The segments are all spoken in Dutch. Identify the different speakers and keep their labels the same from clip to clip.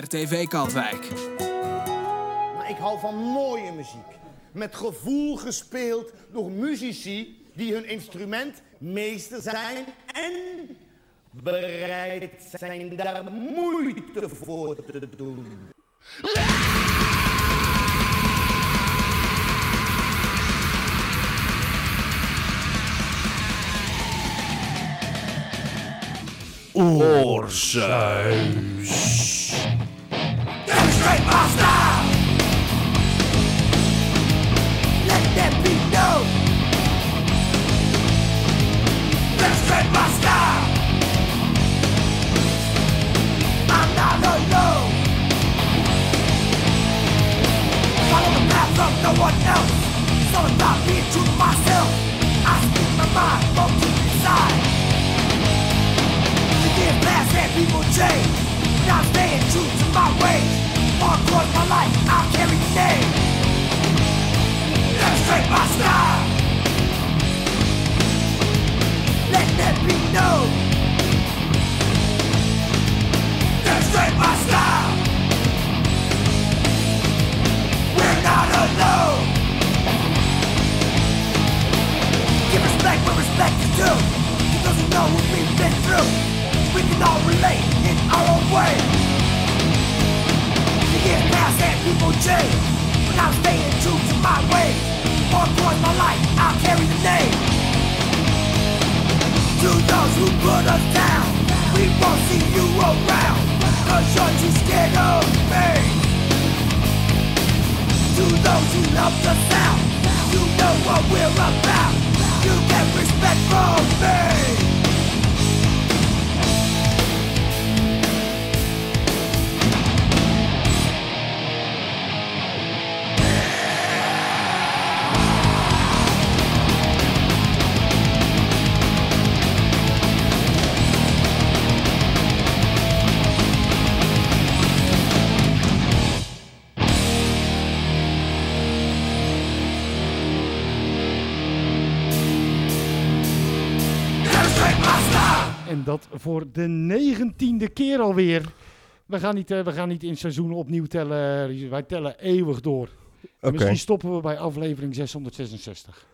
Speaker 1: RTV Katwijk.
Speaker 2: Maar ik hou van mooie muziek. Met gevoel gespeeld door muzici die hun instrument meester zijn en bereid zijn daar moeite voor te doen.
Speaker 3: Demonstrate my style. Let them be style. I'm not alone. Follow the path of no one else. To myself. I speak my mind pass and people change. I'm staying true to my ways. My life, I'll carry my style. Let my style. We're not alone. Give respect respect is due. Know we've been through. We can all relate in our own way. Years pass and people change. But I'm staying true to my ways. Across my life, I'll carry the name. To those who put us down, we won't see you around. Cause you're too scared of me. To those who love the sound, you know what we're about. You get respect from me.
Speaker 4: Dat voor de negentiende keer alweer. We gaan niet, eh, we gaan niet in seizoenen opnieuw tellen. Wij tellen eeuwig door. Misschien stoppen we bij aflevering 666.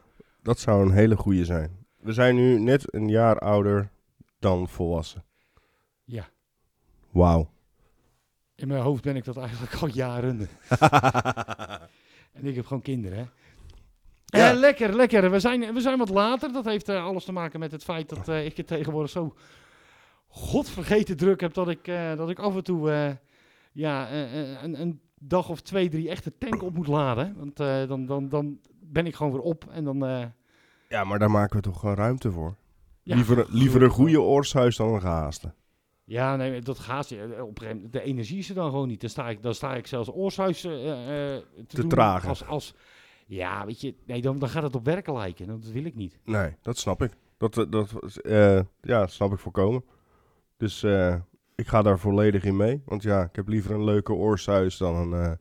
Speaker 5: dat zou een hele goede zijn. We zijn nu net een jaar ouder dan volwassen.
Speaker 4: Ja.
Speaker 5: Wauw.
Speaker 4: In mijn hoofd ben ik dat eigenlijk al jaren. en ik heb gewoon kinderen, hè.
Speaker 5: Ja.
Speaker 4: Eh, lekker, lekker. We zijn, we zijn wat later. Dat heeft eh, alles te maken met het feit dat eh, ik het tegenwoordig zo godvergeten druk heb dat ik, dat ik af en toe ja, een, een dag of twee, drie echt de tank op moet laden. Want dan, dan, dan ben ik gewoon weer op en dan...
Speaker 5: Ja, maar daar maken we toch gewoon ruimte voor.
Speaker 4: ja,
Speaker 5: liever, liever een goede oorshuis dan een gehaaste.
Speaker 4: Ja, nee, dat gaat je. Op een gegeven moment, de energie is er dan gewoon niet. Dan sta ik, dan sta ik zelfs oorshuis te,
Speaker 5: Te
Speaker 4: doen
Speaker 5: tragen.
Speaker 4: Als, als, ja, weet je, nee, dan, dan gaat het op werken lijken. Dat wil ik niet.
Speaker 5: Nee, dat snap ik. Dat, eh, dat eh, ja, snap ik volkomen. Dus eh, ik ga daar volledig in mee. Want ja, ik heb liever een leuke oorshuis dan een,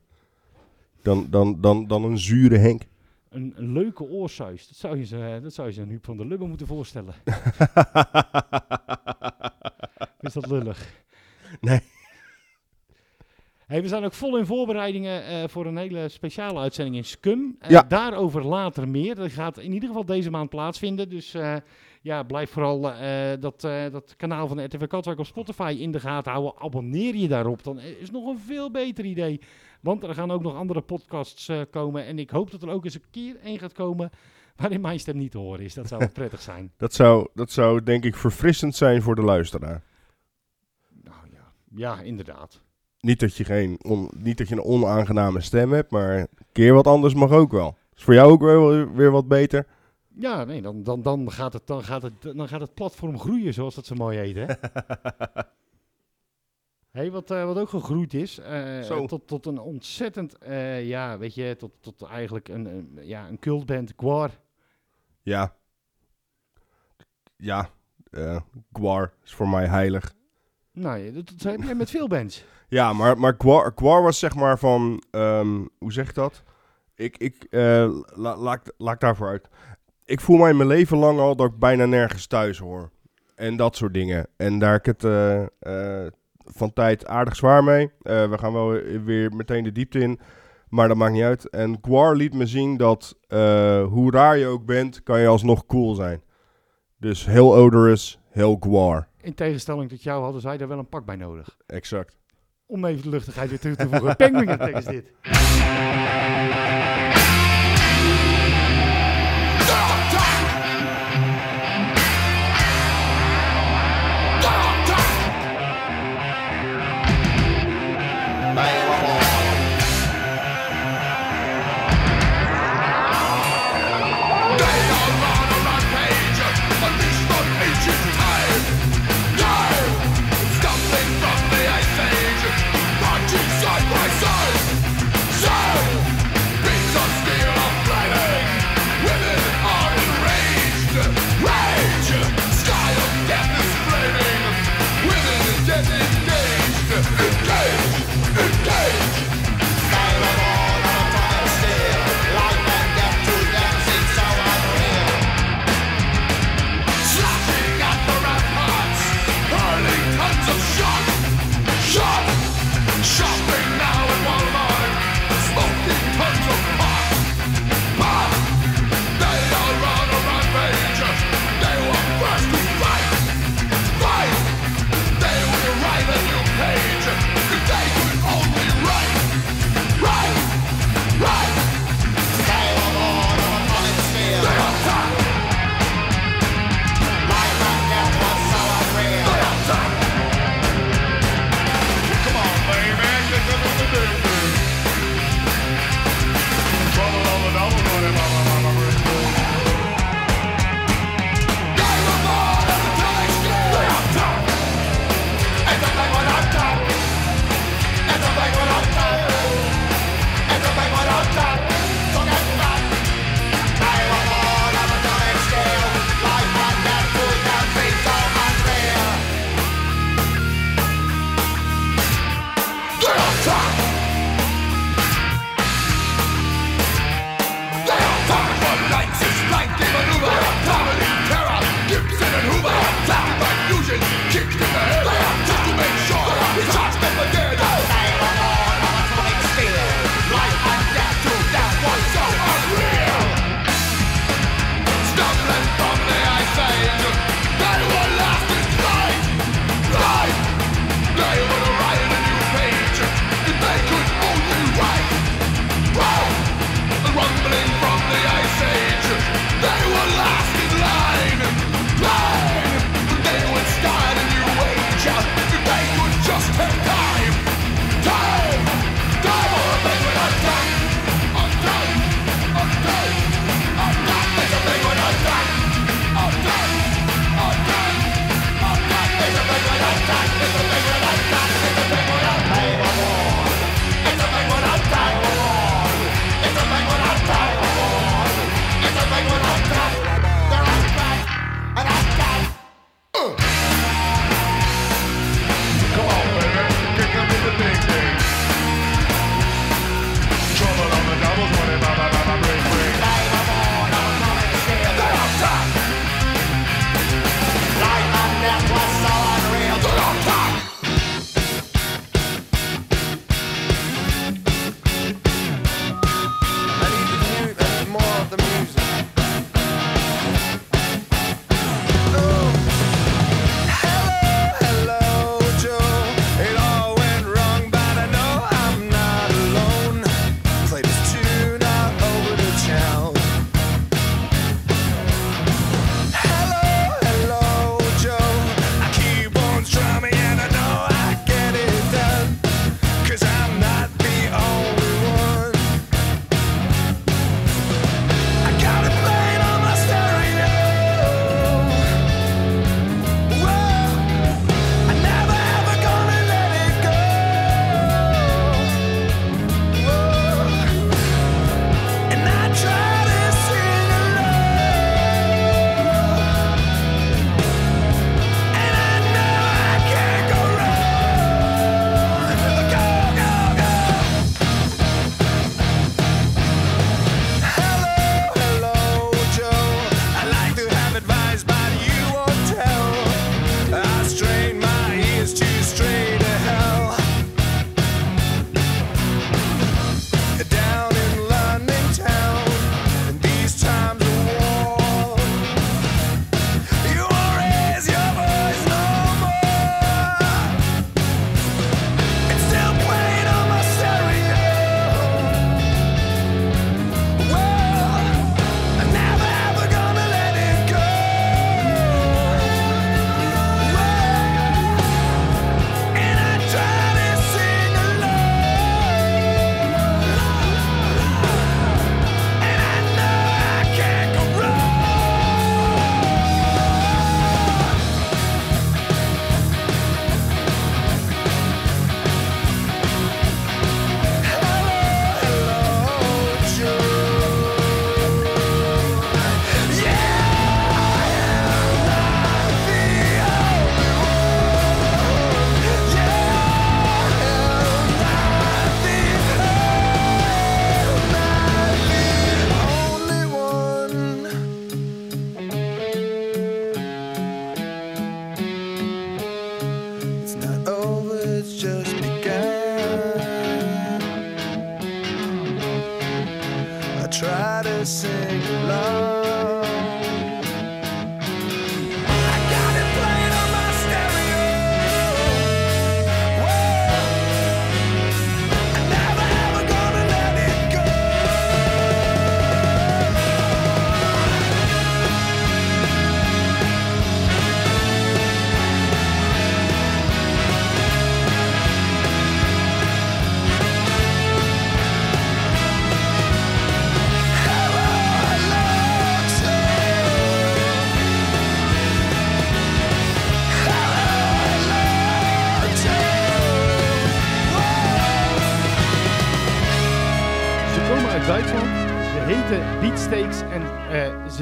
Speaker 5: dan, dan, dan, dan een zure Henk.
Speaker 4: Een, een leuke oorsuis, dat zou je ze, dat zou je ze Huub van der Lubbe moeten voorstellen. Is dat lullig?
Speaker 5: Nee.
Speaker 4: Hey, we zijn ook vol in voorbereidingen eh, voor een hele speciale uitzending in Scum. Eh,
Speaker 5: Ja.
Speaker 4: Daarover later meer. Dat gaat in ieder geval deze maand plaatsvinden. Dus eh, ja, blijf vooral dat, dat kanaal van de RTV Katwijk op Spotify in de gaten houden. Abonneer je daarop. Dan is het nog een veel beter idee. Want er gaan ook nog andere podcasts komen. En ik hoop dat er ook eens een keer één gaat komen waarin mijn stem niet te horen is. Dat zou prettig zijn.
Speaker 5: Dat zou, dat zou denk ik verfrissend zijn voor de luisteraar.
Speaker 4: Nou ja, ja inderdaad.
Speaker 5: Niet dat je, geen on- niet dat je een onaangename stem hebt, maar een keer wat anders mag ook wel. Is voor jou ook weer, weer wat beter?
Speaker 4: Ja, nee, dan, dan, dan, gaat het, dan, gaat het, dan gaat het platform groeien, zoals dat zo mooi heet, hè? hey, wat, eh, wat ook gegroeid is, eh, tot, tot een ontzettend, eh, ja, weet je, tot, tot eigenlijk een, een, ja, een cultband, Gwar.
Speaker 5: Ja. Ja. Gwar is voor mij heilig.
Speaker 4: Nou, dat, dat heb jij met veel bands.
Speaker 5: Ja, maar, maar Quar, was zeg maar van, ehm, hoe zeg ik dat? Ik, ik eh, laat, laat daarvoor uit. Ik voel mij mijn leven lang al dat ik bijna nergens thuis hoor. En dat soort dingen. En daar ik het eh, eh, van tijd aardig zwaar mee. we gaan wel weer meteen de diepte in. Maar dat maakt niet uit. En Quar liet me zien dat hoe raar je ook bent, kan je alsnog cool zijn. Dus heel odorous, heel Quar
Speaker 6: in tegenstelling tot jou hadden zij daar wel een pak bij nodig.
Speaker 5: Exact.
Speaker 6: Om even de luchtigheid weer terug te voegen. Penguin tekst dit.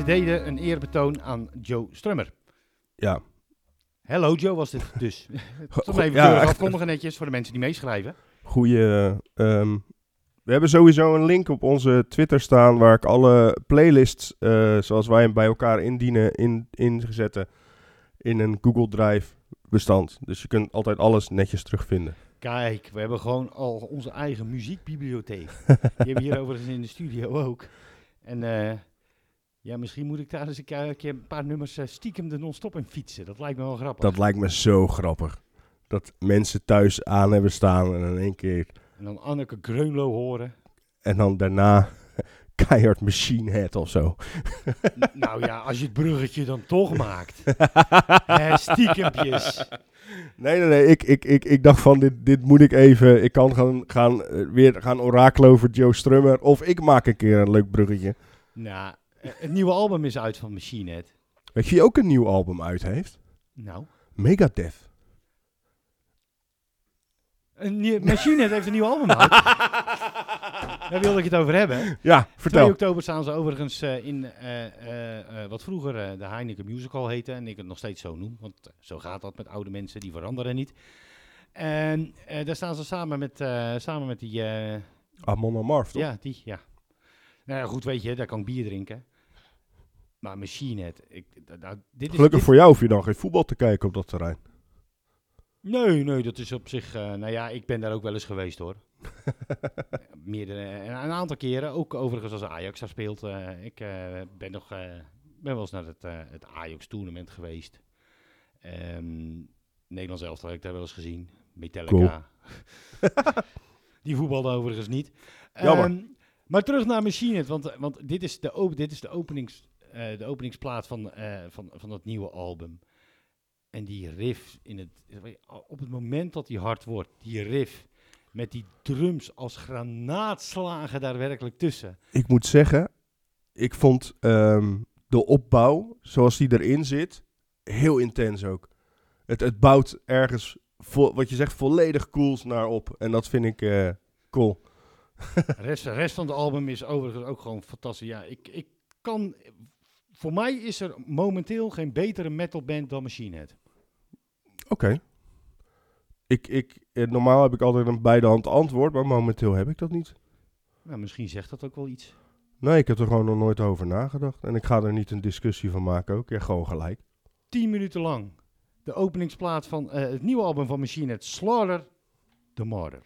Speaker 4: Deden een eerbetoon aan Joe Strummer.
Speaker 5: Ja.
Speaker 4: Hello Joe was dit dus. Tot even
Speaker 5: ja,
Speaker 4: afkondigen netjes voor de mensen die meeschrijven.
Speaker 5: Goeie. ehm, we hebben sowieso een link op onze Twitter staan waar ik alle playlists eh, zoals wij hem bij elkaar indienen in, inzetten in een Google Drive bestand. Dus je kunt altijd alles netjes terugvinden.
Speaker 4: Kijk, we hebben gewoon al onze eigen muziekbibliotheek. Die hebben we hier overigens in de studio ook. En eh, ja, misschien moet ik daar eens een keer een, paar nummers eh, stiekem de non-stop in fietsen. Dat lijkt me wel grappig.
Speaker 5: Dat lijkt me zo grappig. Dat mensen thuis aan hebben staan en in één keer.
Speaker 4: En dan Anneke Greunlo horen.
Speaker 5: En dan daarna keihard Machine Head of zo.
Speaker 4: N- nou ja, als je het bruggetje dan toch maakt. Eh, stiekempjes.
Speaker 5: Nee, nee, nee. Ik, ik, ik, ik dacht van, dit, dit moet ik even... Ik kan gaan, gaan, eh, weer gaan orakelen over Joe Strummer. Of ik maak een keer een leuk bruggetje.
Speaker 4: Nou, het nieuwe album is uit van Machine Head.
Speaker 5: Weet je wie ook een nieuw album uit heeft?
Speaker 4: Nou,
Speaker 5: Megadeth.
Speaker 4: een nieuw, Machine Head heeft een nieuw album uit. Daar wilde ik het over hebben.
Speaker 5: Ja,
Speaker 4: 2
Speaker 5: vertel.
Speaker 4: oktober staan ze overigens eh, in eh, eh, eh, wat vroeger eh, de Heineken Musical heette. En ik het nog steeds zo noem. Want eh, zo gaat dat met oude mensen, die veranderen niet. En eh, daar staan ze samen met, eh, samen met die... eh,
Speaker 5: Amon Amarth, toch?
Speaker 4: ja, die, ja. Nou ja, goed, weet je, daar kan ik bier drinken. Maar Machine Head, ik, dit is...
Speaker 5: Gelukkig
Speaker 4: dit-
Speaker 5: voor jou hoef je dan geen voetbal te kijken op dat terrein.
Speaker 4: Nee, nee, dat is op zich... eh, nou ja, ik ben daar ook wel eens geweest hoor. Meerdere, en een aantal keren, ook overigens als Ajax daar speelt. eh, ik eh, ben nog eh, ben wel eens naar het, eh, het Ajax-tournament geweest. Ehm Nederlands elftal heb ik daar wel eens gezien. Metallica. Die voetbalde overigens niet.
Speaker 5: Jammer.
Speaker 4: Ehm, maar terug naar Machine want, want dit is de, op, dit is de, openings, eh, de openingsplaat van, eh, van, van dat nieuwe album. En die riff, in het, op het moment dat die hard wordt, die riff met die drums als granaatslagen daar werkelijk tussen.
Speaker 5: Ik moet zeggen, ik vond ehm, de opbouw, zoals die erin zit, heel intens ook. Het, het bouwt ergens, vo- wat je zegt, volledig cools naar op. En dat vind ik eh, cool.
Speaker 4: De rest, de rest van het album is overigens ook gewoon fantastisch. Ja, ik, ik kan, voor mij is er momenteel geen betere metalband dan Machine Head.
Speaker 5: Oké. Ik, ik, eh, normaal heb ik altijd een beide hand antwoord, maar momenteel heb ik dat niet.
Speaker 4: Nou, misschien zegt dat ook wel iets.
Speaker 5: Nee, ik heb er gewoon nog nooit over nagedacht. En ik ga er niet een discussie van maken ook. Ja, gewoon gelijk.
Speaker 4: 10 minuten lang de openingsplaat van eh, het nieuwe album van Machine Head, Slaughter the Martyr.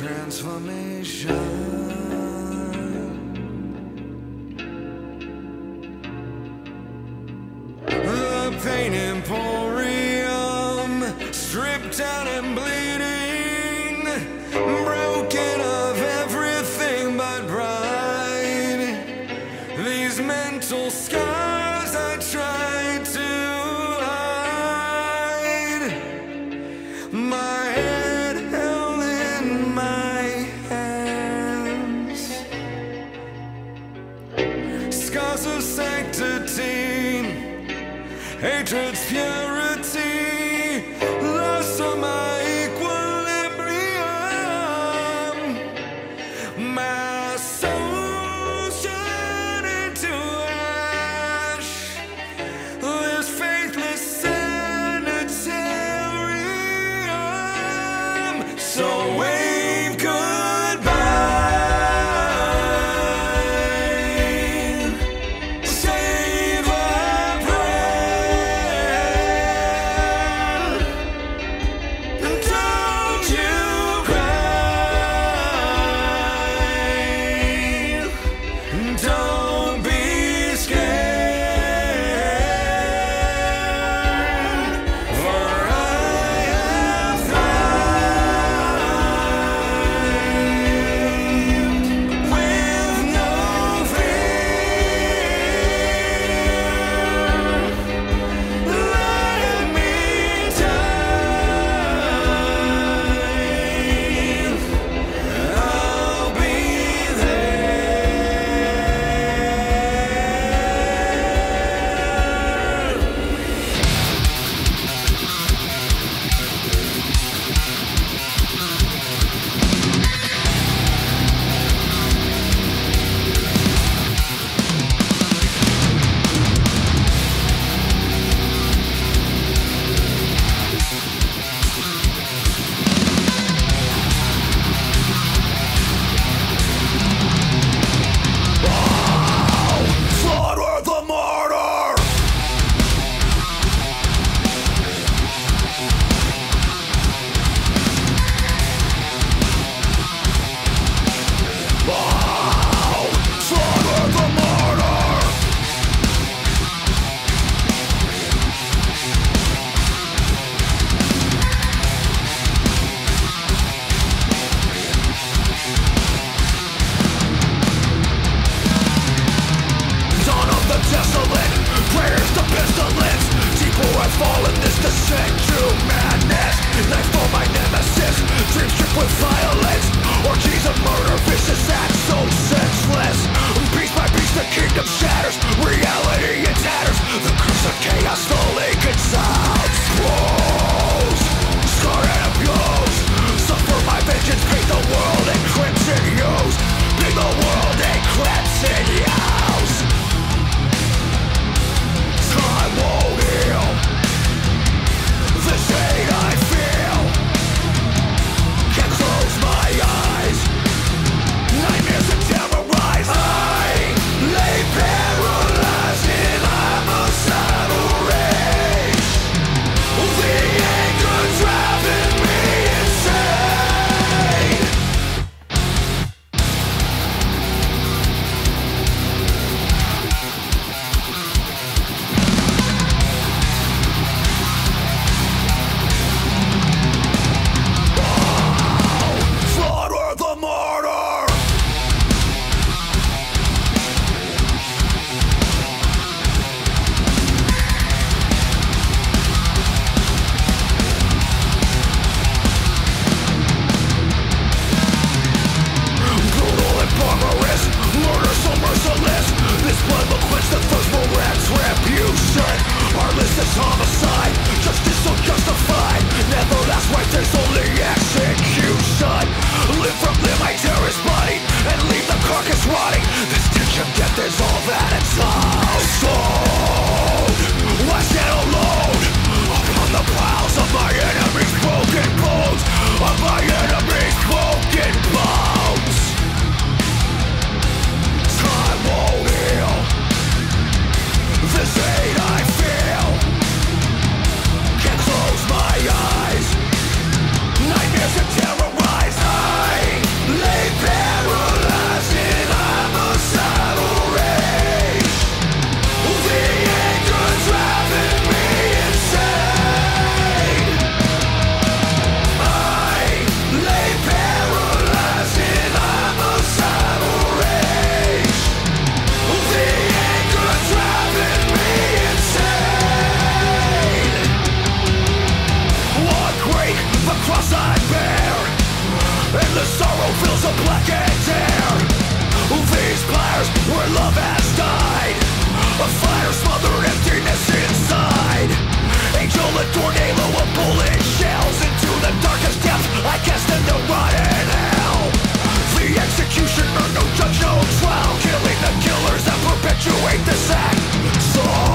Speaker 7: Transformation.
Speaker 8: there's all tornado of bullet shells into the darkest depths. I cast them to rot in hell. The executioner, no judge, no trial, killing the killers that perpetuate this act. So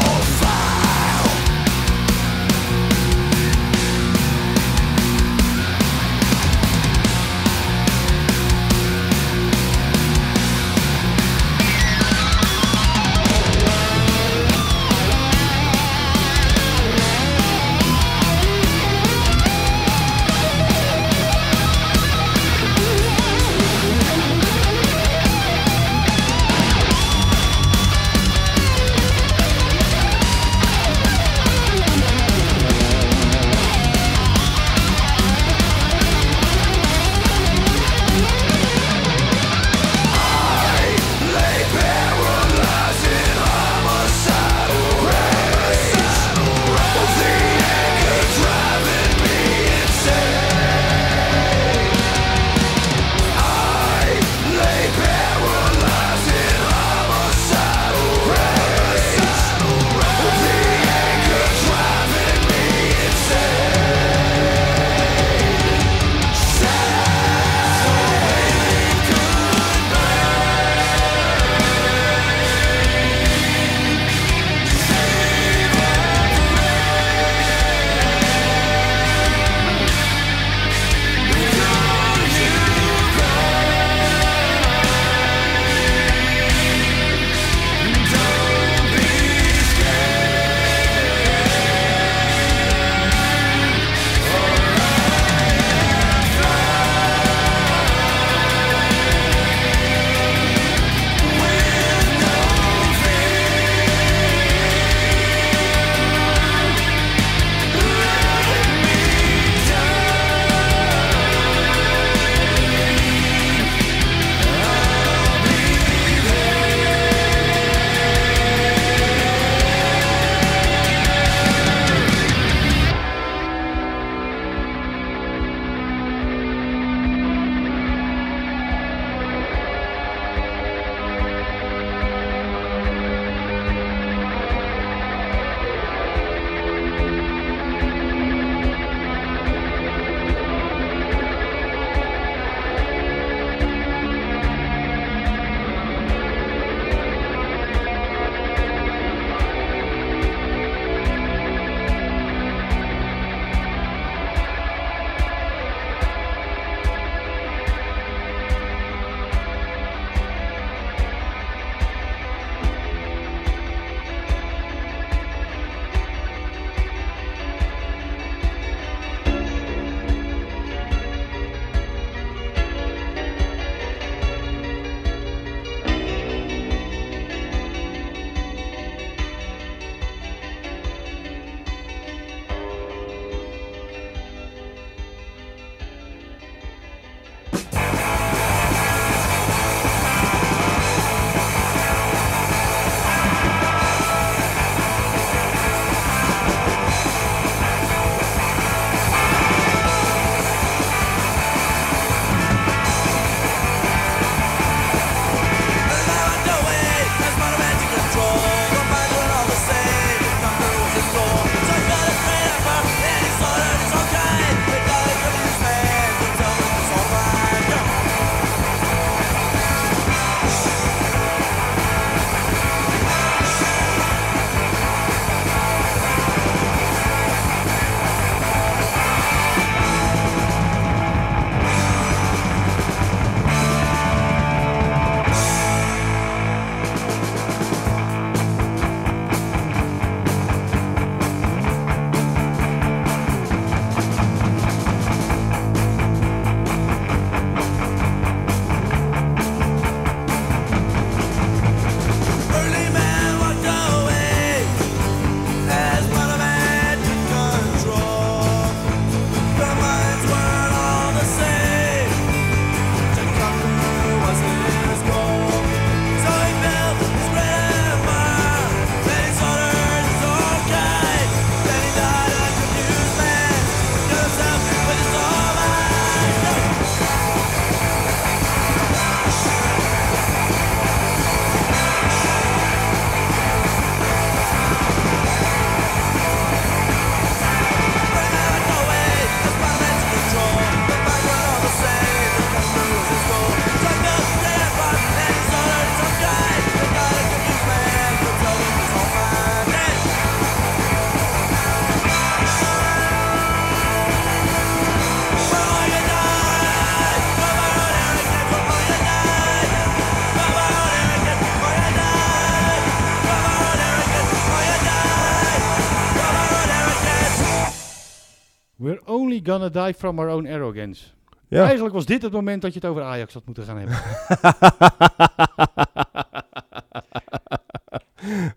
Speaker 4: gonna die from our own arrogance.
Speaker 5: Ja.
Speaker 4: Eigenlijk was dit het moment dat je het over Ajax had moeten gaan hebben.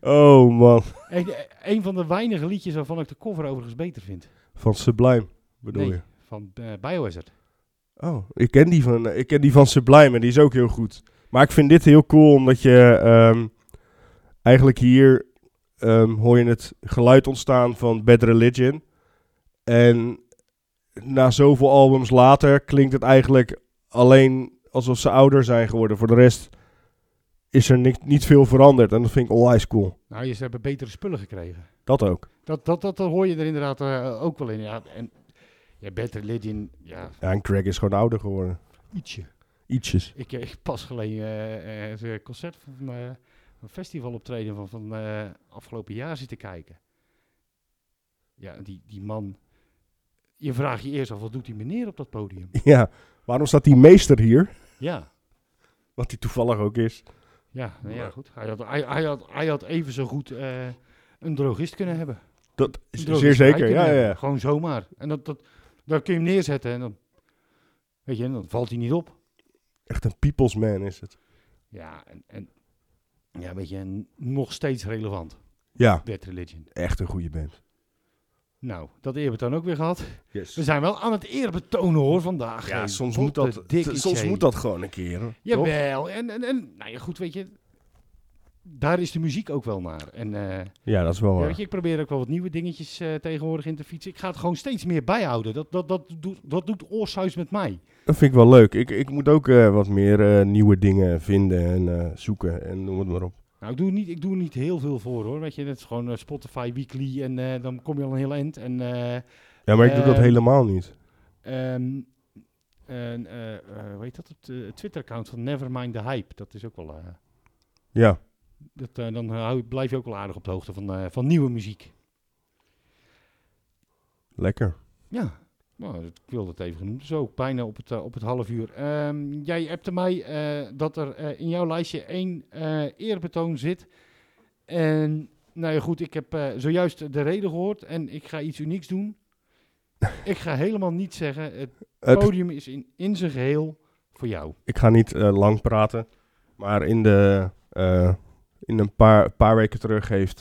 Speaker 5: oh man.
Speaker 4: een, een van de weinige liedjes waarvan ik de cover overigens beter vind.
Speaker 5: Van Sublime bedoel
Speaker 4: Nee,
Speaker 5: je?
Speaker 4: van eh Biohazard.
Speaker 5: Oh, ik ken, die van, ik ken die van Sublime en die is ook heel goed. Maar ik vind dit heel cool omdat je ehm, eigenlijk hier ehm, hoor je het geluid ontstaan van Bad Religion. En na zoveel albums later klinkt het eigenlijk alleen alsof ze ouder zijn geworden. Voor de rest is er niet, niet veel veranderd en dat vind ik onwijs cool.
Speaker 4: Nou, je- ze hebben betere spullen gekregen.
Speaker 5: Dat ook.
Speaker 4: Dat, dat, dat, hoor je er inderdaad eh, ook wel in. Ja, en ja, Bad Religion, ja,
Speaker 5: Ja, en Craig is gewoon ouder geworden.
Speaker 4: ietsje.
Speaker 5: Ietsjes.
Speaker 4: Ik, eh, ik pas geleden eh, eh, een concert van eh, een festivaloptreden van, van eh, afgelopen jaar zitten kijken. Ja, die, die man. Je vraagt je eerst af, wat doet die meneer op dat podium?
Speaker 5: Ja, waarom staat die meester hier?
Speaker 4: Ja,
Speaker 5: Wat die toevallig ook is.
Speaker 4: ja, nou ja goed. Hij had, hij, hij had, hij had even zo goed eh, een drogist kunnen hebben.
Speaker 5: Dat is zeer zeker, ja, ja.
Speaker 4: Gewoon zomaar. En dat, dat, daar kun je hem neerzetten en dan, weet je, en dan valt hij niet op.
Speaker 5: Echt een people's man is het.
Speaker 4: Ja, en, en ja, weet je, nog steeds relevant,
Speaker 5: Ja,
Speaker 4: Dead Religion.
Speaker 5: echt een goede band.
Speaker 4: Nou, dat eerbetoon ook weer gehad.
Speaker 5: Yes.
Speaker 4: We zijn wel aan het eerbetonen hoor vandaag.
Speaker 5: Ja,
Speaker 4: Hey,
Speaker 5: soms, moet dat, soms moet dat gewoon een keer. hoor.
Speaker 4: Jawel. En, en, en nou ja, goed, weet je, daar is de muziek ook wel naar. En eh,
Speaker 5: Ja, dat is wel
Speaker 4: ja,
Speaker 5: waar.
Speaker 4: weet je, ik probeer ook wel wat nieuwe dingetjes eh, tegenwoordig in te fietsen. Ik ga het gewoon steeds meer bijhouden. Dat, dat, dat, doet, dat doet Oorsuis met mij.
Speaker 5: Dat vind ik wel leuk. Ik, ik moet ook eh, wat meer nieuwe dingen vinden en zoeken en noem het maar op.
Speaker 4: Nou, ik doe, niet, ik doe niet heel veel voor hoor. Weet je, het is gewoon eh, Spotify Weekly en eh, dan kom je al een heel eind. En eh,
Speaker 5: Ja, maar ik doe dat
Speaker 4: Ehm,
Speaker 5: helemaal niet.
Speaker 4: Ehm en, hoe heet dat? Het Twitter-account van Nevermind the Hype. Dat is ook wel.
Speaker 5: Ja,
Speaker 4: dat, dan hou, blijf je ook wel aardig op de hoogte van, van nieuwe muziek.
Speaker 5: lekker.
Speaker 4: Ja, nou, dat- ik wilde het even genoemd. Zo, bijna op het, eh, op het half uur. Ehm, jij appte mij eh, dat er eh, in jouw lijstje één eerbetoon zit. En nou ja, goed, ik heb zojuist de reden gehoord en ik ga iets unieks doen. ik ga helemaal niet zeggen, het podium is in, in zijn geheel voor jou.
Speaker 5: ik ga niet lang praten, maar in, de, in een paar, paar weken terug heeft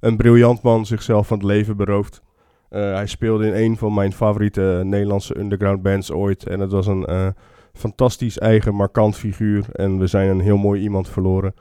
Speaker 5: een briljant man zichzelf van het leven beroofd. Eh, hij speelde in een van mijn favoriete Nederlandse underground bands ooit. En het was een eh, fantastisch eigen, markant figuur. En we zijn een heel mooi iemand verloren.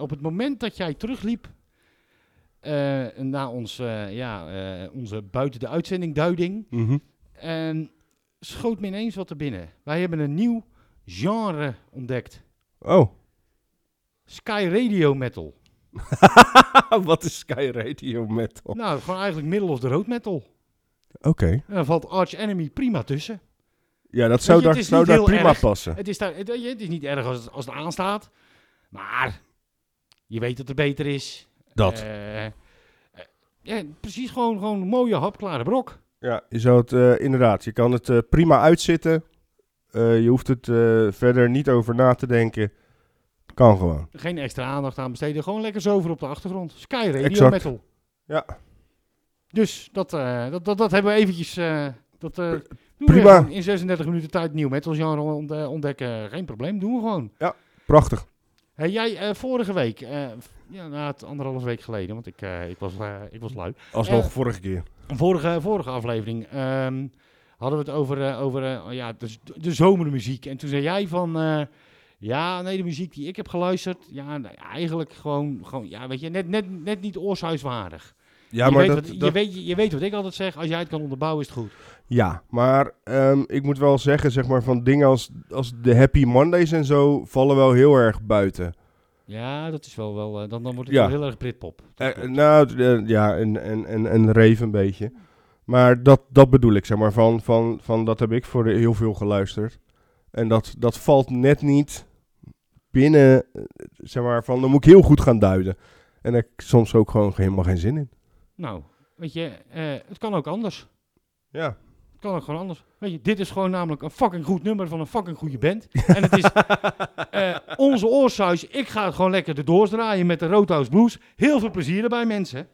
Speaker 4: Op het moment dat jij terugliep eh naar ons, eh, ja, eh, onze buiten de uitzending duiding,
Speaker 5: Mhm.
Speaker 4: en schoot me ineens wat er binnen. Wij hebben een nieuw genre ontdekt.
Speaker 5: Oh,
Speaker 4: Sky Radio Metal.
Speaker 5: wat is Sky Radio Metal?
Speaker 4: Nou, gewoon eigenlijk middle of the road metal.
Speaker 5: Oké.
Speaker 4: En daar valt Arch Enemy prima tussen.
Speaker 5: Ja, dat zou
Speaker 4: je,
Speaker 5: daar, zou daar prima
Speaker 4: erg.
Speaker 5: passen.
Speaker 4: Het is, daar, het, is niet erg als het, als het aanstaat. Maar je weet dat het beter is.
Speaker 5: Dat.
Speaker 4: Eh, eh, ja, precies gewoon, gewoon een mooie hapklare brok.
Speaker 5: Ja, je zou het eh, inderdaad, je kan het eh, prima uitzitten. Eh, je hoeft het eh, verder niet over na te denken. Kan gewoon.
Speaker 4: Geen extra aandacht aan besteden. Gewoon lekker zover op de achtergrond. Sky Radio
Speaker 5: Exact.
Speaker 4: Metal.
Speaker 5: Ja.
Speaker 4: Dus dat, eh, dat, dat, dat hebben we eventjes... eh, dat, eh, doen we
Speaker 5: prima.
Speaker 4: in 36 minuten tijd nieuw metal genre ont- ontdekken. Geen probleem, doen we gewoon.
Speaker 5: Prachtig.
Speaker 4: Hey, jij eh, vorige week, eh, ja, nou, het anderhalf week geleden, want ik, eh, ik, was, ik was lui.
Speaker 5: Alsnog vorige keer.
Speaker 4: Vorige, vorige aflevering ehm, hadden we het over, over eh, ja, de, de zomermuziek. En toen zei jij van, ja, nee, de muziek die ik heb geluisterd, ja, nou, ja, eigenlijk gewoon, gewoon ja, weet je, net, net, net niet oorshuiswaardig.
Speaker 5: Ja,
Speaker 4: je,
Speaker 5: maar
Speaker 4: weet
Speaker 5: dat,
Speaker 4: wat,
Speaker 5: dat-
Speaker 4: je, weet, je weet wat ik altijd zeg, als jij het kan onderbouwen is het goed.
Speaker 5: Ja, maar ehm, ik moet wel zeggen, zeg maar, van dingen als, als de Happy Mondays en zo vallen wel heel erg buiten.
Speaker 4: Ja, dat is wel, wel eh, dan, dan wordt het
Speaker 5: Ja.
Speaker 4: wel heel erg Britpop.
Speaker 5: Eh, nou, eh, ja, en, en, en, en rave een beetje. Maar dat, dat bedoel ik, zeg maar, van, van, van dat heb ik voor heel veel geluisterd. En dat, dat valt net niet binnen, zeg maar, van, dan moet ik heel goed gaan duiden. En daar heb ik soms ook gewoon helemaal geen zin in.
Speaker 4: Nou, weet je, eh, het kan ook anders.
Speaker 5: Ja.
Speaker 4: Het kan ook gewoon anders. Weet je, dit is gewoon namelijk een fucking goed nummer van een fucking goede band. en het is eh, onze oorsuis. Ik ga het gewoon lekker erdoor draaien met de Roadhouse Blues. Heel veel plezier erbij, mensen.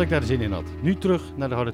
Speaker 9: ik daar zin in had. Nu terug naar de harde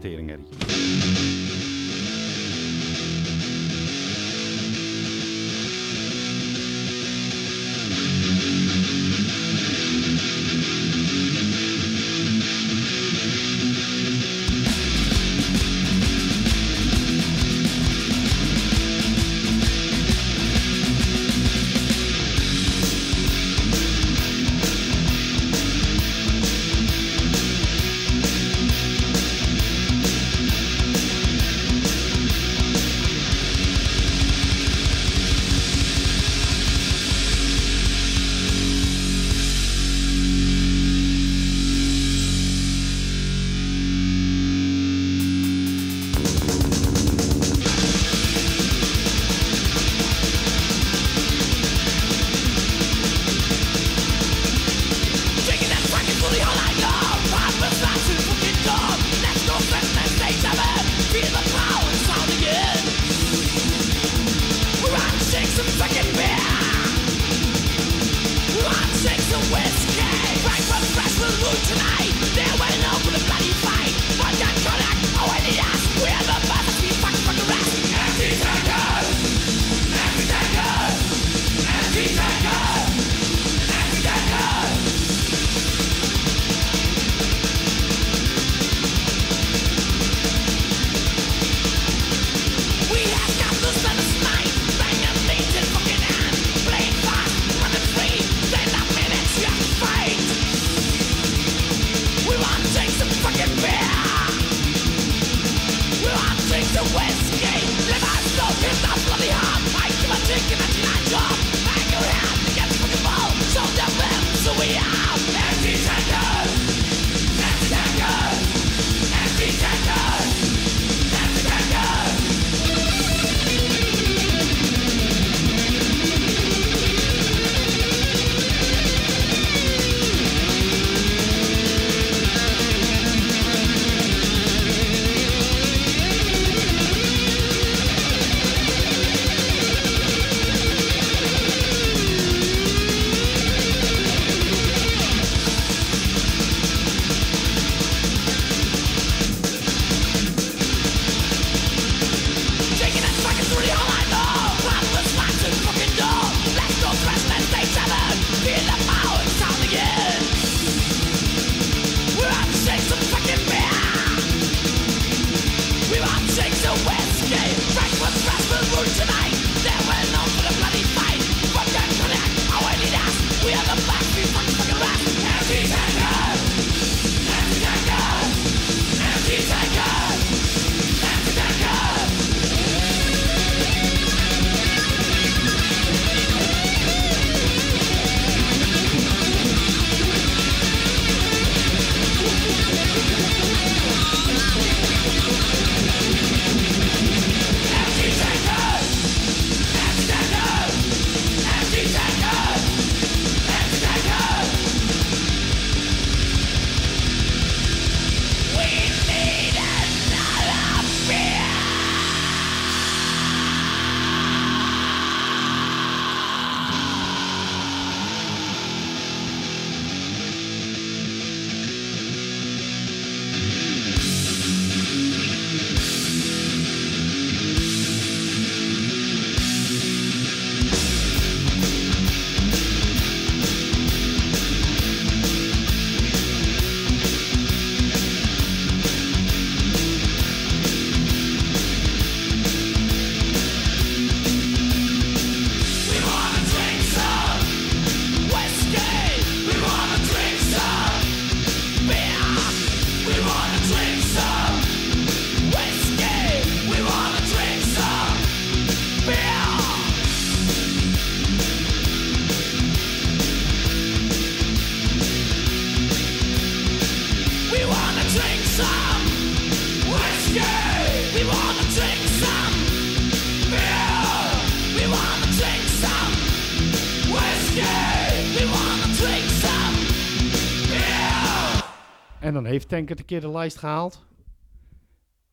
Speaker 4: heeft Tank het een keer de lijst gehaald.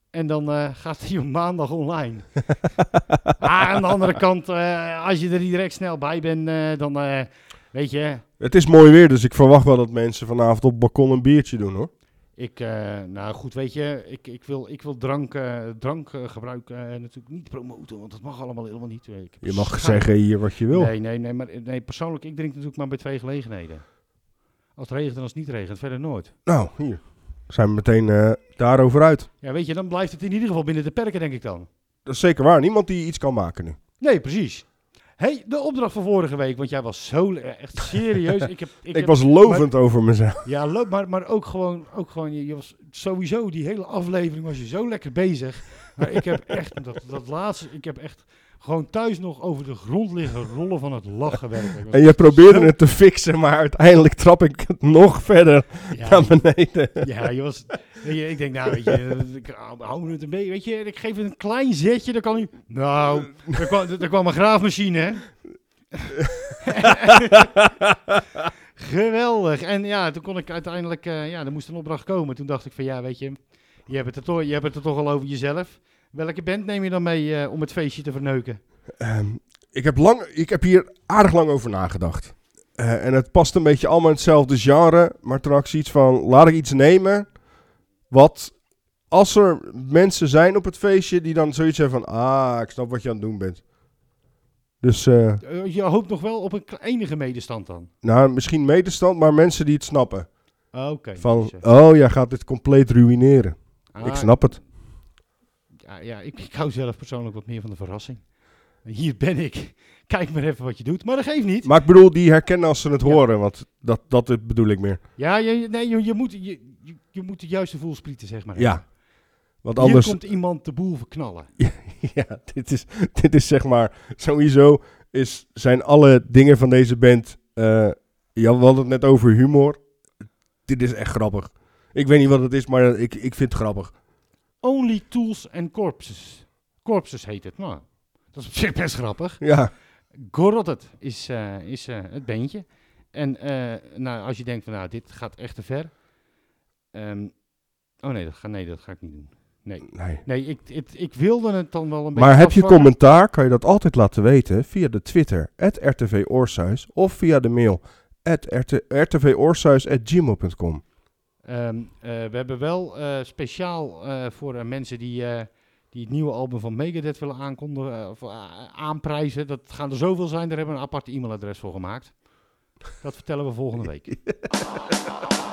Speaker 4: En dan eh, gaat hij op maandag online. ah, aan de andere kant, eh, als je er direct snel bij bent, eh, dan weet je,
Speaker 5: Het is mooi weer, dus ik verwacht wel dat mensen vanavond op het balkon een biertje doen hoor.
Speaker 4: Ik, nou goed, weet je, ik, ik wil, ik wil drank, drankgebruik natuurlijk niet promoten, want dat mag allemaal helemaal niet. Ik
Speaker 5: Je mag zeggen hier wat je wil.
Speaker 4: Nee, nee, nee, maar nee, persoonlijk, ik drink natuurlijk maar bij twee gelegenheden. Als het regent en als het niet regent, verder nooit.
Speaker 5: Nou, hier. Zijn we meteen eh, daarover uit.
Speaker 4: Ja, weet je, dan blijft het in ieder geval binnen de perken, denk ik dan.
Speaker 5: Dat is zeker waar. Niemand die iets kan maken nu.
Speaker 4: Nee, precies. hey, de opdracht van vorige week, want jij was zo, echt serieus. ik, heb, ik,
Speaker 5: Ik,
Speaker 4: heb-
Speaker 5: was lovend over mezelf.
Speaker 4: Ja, leuk, maar, maar ook gewoon, ook gewoon je, je was sowieso die hele aflevering was je zo lekker bezig. Maar ik heb echt, dat, dat laatste, ik heb echt gewoon thuis nog over de grond liggen rollen van het lachen werken. Ik was
Speaker 5: En je probeerde
Speaker 4: zo-
Speaker 5: het te fixen, maar uiteindelijk trap ik het nog verder
Speaker 4: Ja,
Speaker 5: naar beneden.
Speaker 4: ja, je was, weet je, ik denk nou, weet je, ik hou- hou me het een beetje, weet je, ik geef het een klein zetje, dan kan hij, nou, er kwam, er kwam een graafmachine, hè. Geweldig. En ja, toen kon ik uiteindelijk, eh, ja, er moest een opdracht komen. Toen dacht ik van, ja, weet je, je hebt het er toch, je hebt het er toch al over jezelf. Welke band neem je dan mee eh, om het feestje te verneuken?
Speaker 5: Ehm, ik, heb lang, ik heb hier aardig lang over nagedacht. Eh, en het past een beetje allemaal in hetzelfde genre. Maar toen had ik zoiets van, laat ik iets nemen. Wat, als er mensen zijn op het feestje die dan zoiets hebben van... Ah, ik snap wat je aan het doen bent. Dus, eh,
Speaker 4: je hoopt nog wel op een enige medestand dan?
Speaker 5: nou, misschien medestand, maar mensen die het snappen.
Speaker 4: Ah, Oké.
Speaker 5: Van,
Speaker 4: dus,
Speaker 5: oh, jij gaat dit compleet ruïneren.
Speaker 4: ah,
Speaker 5: ik snap het.
Speaker 4: Ja, ja ik, ik hou zelf persoonlijk wat meer van de verrassing. Hier ben ik. Kijk maar even wat je doet. Maar dat geeft niet.
Speaker 5: Maar ik bedoel, die herkennen als ze het
Speaker 4: Ja.
Speaker 5: horen. Want dat, dat bedoel ik meer.
Speaker 4: Ja, je, je- nee, je, je, moet, je, je, je moet de juiste voelsprieten, zeg maar.
Speaker 5: Ja. Want
Speaker 4: Hier
Speaker 5: anders...
Speaker 4: komt iemand de boel verknallen.
Speaker 5: Ja, dit is, dit is zeg maar, sowieso is, zijn alle dingen van deze band, eh, ja, we hadden het net over humor. Dit is echt grappig. Ik weet niet wat het is, maar ik, ik vind het grappig.
Speaker 4: Only Tools and Corpses. Corpses heet het. Nou, dat is op zich best grappig.
Speaker 5: Ja,
Speaker 4: Gorotted is, eh, is eh, het beentje. En eh, nou, als je denkt van nou, dit gaat echt te ver. Ehm, oh nee dat, ga, nee, dat ga ik niet doen. Nee,
Speaker 5: nee.
Speaker 4: nee ik, ik, ik wilde het dan wel een beetje
Speaker 5: Maar heb je
Speaker 4: afvangen.
Speaker 5: commentaar, kan je dat altijd laten weten via de Twitter, RTV Oorsuis, of via de mail, rtvoorsuis.gmail.com.
Speaker 4: Ehm, eh, we hebben wel eh, speciaal eh, voor mensen die, die het nieuwe album van Megadeth willen aankondigen, of aanprijzen. Dat gaan er zoveel zijn, daar hebben we een apart e-mailadres voor gemaakt. Dat vertellen we volgende week.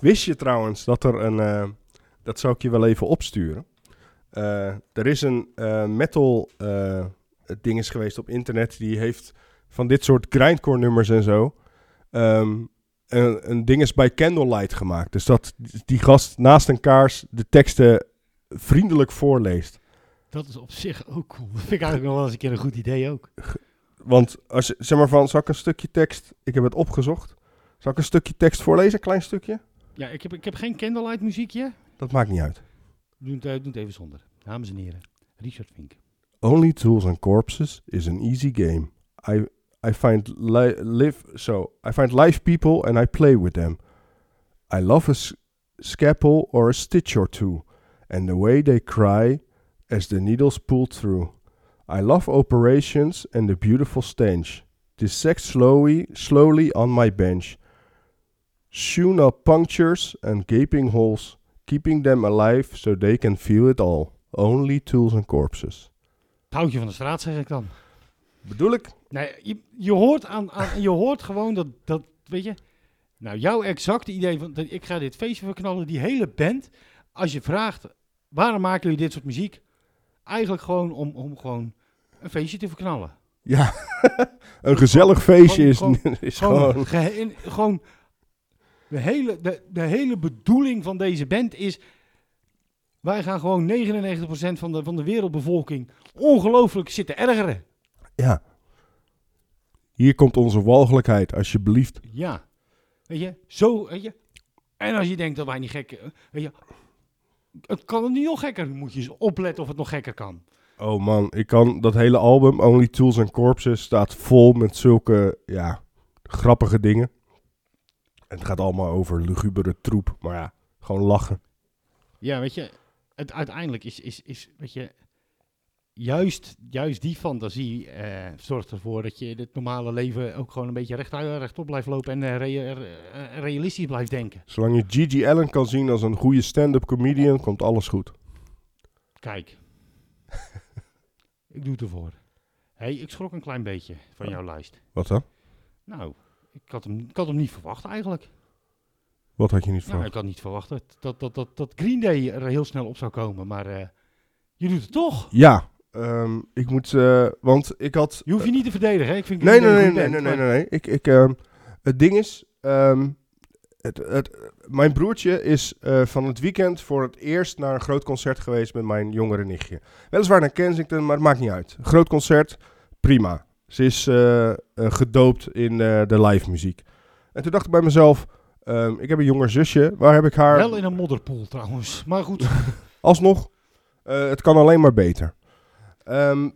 Speaker 5: Wist je trouwens dat er een... eh, dat zou ik je wel even opsturen. Eh, er is een eh, metal ding is geweest op internet. Die heeft van dit soort grindcore nummers en zo... ehm, een, een ding is bij Candlelight gemaakt. Dus dat die gast naast een kaars de teksten vriendelijk voorleest.
Speaker 4: Dat is op zich ook cool. Dat vind ik eigenlijk nog wel eens een keer een goed idee ook.
Speaker 5: Want als je, zeg maar van, zal ik een stukje tekst... Ik heb het opgezocht. Zal ik een stukje tekst voorlezen, een klein stukje?
Speaker 4: Ja, ik heb, ik heb geen Candlelight muziekje.
Speaker 5: Dat maakt niet uit.
Speaker 4: Doe het, eh, doe het even zonder. Dames en heren, Richard Vink.
Speaker 5: Only Tools and Corpses is an easy game. I I find li- live so I find live people and I play with them. I love a scalpel or a stitch or two, and the way they cry as the needles pull through. I love operations and the beautiful stench. Dissect slowly, slowly on my bench. Up punctures and gaping holes, keeping them alive so they can feel it all. Only tools and corpses.
Speaker 4: Houtje van de straat zeg ik dan.
Speaker 5: Bedoel ik?
Speaker 4: Nee, je, je, hoort aan, aan, je hoort gewoon dat, dat, weet je... Nou, jouw exacte idee van, dat ik ga dit feestje verknallen, die hele band. Als je vraagt, waarom maken jullie dit soort muziek? Eigenlijk gewoon om, om gewoon een feestje te verknallen.
Speaker 5: Ja, een gezellig feestje is,
Speaker 4: gewoon-
Speaker 5: is
Speaker 4: Gewoon,
Speaker 5: gewoon...
Speaker 4: gehe- in- gewoon de, hele, de, de hele bedoeling van deze band is... Wij gaan gewoon 99% van de, van de wereldbevolking ongelooflijk zitten ergeren.
Speaker 5: Ja. Hier komt onze walgelijkheid, alsjeblieft.
Speaker 4: Ja. Weet je, zo, weet je. En als je denkt dat wij niet gek... Weet je, het kan het niet nog gekker. Moet je eens opletten of het nog gekker kan.
Speaker 5: Oh man, ik kan dat hele album, Only Tools and Corpses, staat vol met zulke, ja, grappige dingen. Het gaat allemaal over lugubere troep, maar ja, gewoon lachen.
Speaker 4: Ja, weet je, het uiteindelijk is, is, is weet je, juist, juist die fantasie eh, zorgt ervoor dat je het normale leven ook gewoon een beetje rechtuit, rechtop blijft lopen en eh, rea- eh, realistisch blijft denken.
Speaker 5: Zolang je Gigi Allen kan zien als een goede stand-up comedian, komt alles goed.
Speaker 4: Kijk, ik doe het ervoor. hey, ik schrok een klein beetje van jouw lijst.
Speaker 5: Wat dan?
Speaker 4: Nou, ik had hem, ik had hem niet verwacht eigenlijk.
Speaker 5: Wat had je niet
Speaker 4: Nou,
Speaker 5: verwacht?
Speaker 4: ik had niet verwacht dat, dat, dat, dat, dat Green Day er heel snel op zou komen, maar eh, je doet het toch.
Speaker 5: Ja, ehm, ik moet, eh, want ik had...
Speaker 4: Je hoeft je niet te verdedigen, hè? Ik vind
Speaker 5: Nee, nee, nee, nee, nee, nee, nee. Ik, ik, ehm, het ding is, ehm, het, het, mijn broertje is eh, van het weekend voor het eerst naar een groot concert geweest met mijn jongere nichtje. Weliswaar naar Kensington, maar het maakt niet uit. Groot concert, prima. Ze is eh, eh, gedoopt in eh, de live muziek. En toen dacht ik bij mezelf, ehm, ik heb een jonger zusje, waar heb ik haar...
Speaker 4: Wel in een modderpoel trouwens. Maar goed,
Speaker 5: Alsnog, het kan alleen maar beter. Ehm,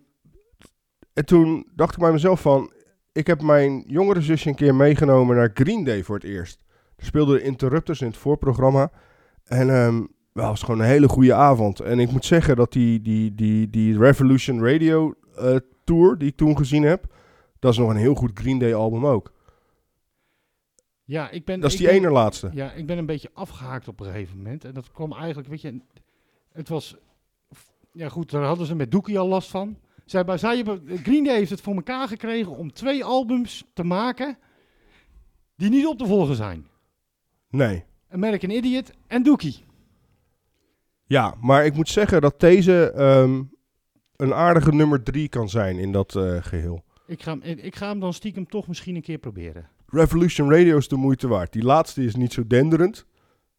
Speaker 5: en toen dacht ik bij mezelf van... Ik heb mijn jongere zusje een keer meegenomen naar Green Day voor het eerst. Er speelden de Interrupters in het voorprogramma. En wel, het was gewoon een hele goede avond. En ik moet zeggen dat die, die, die, die Revolution Radio tour die ik toen gezien heb... Dat is nog een heel goed Green Day album ook.
Speaker 4: ja, ik ben...
Speaker 5: Dat is die
Speaker 4: ben-
Speaker 5: ene laatste.
Speaker 4: Ja, ik ben een beetje afgehaakt op een gegeven moment. En dat kwam eigenlijk, weet je... Het was... Ja goed, daar hadden ze met Doekie al last van. Zij, bij- zij hebben, Green Day heeft het voor elkaar gekregen om twee albums te maken... die niet op te volgen zijn.
Speaker 5: Nee.
Speaker 4: American Idiot en Dookie.
Speaker 5: Ja, maar ik moet zeggen dat deze ehm, een aardige nummer drie kan zijn in dat eh, geheel.
Speaker 4: Ik ga, hem- ik ga hem dan stiekem toch misschien een keer proberen.
Speaker 5: Revolution Radio is de moeite waard. Die laatste is niet zo denderend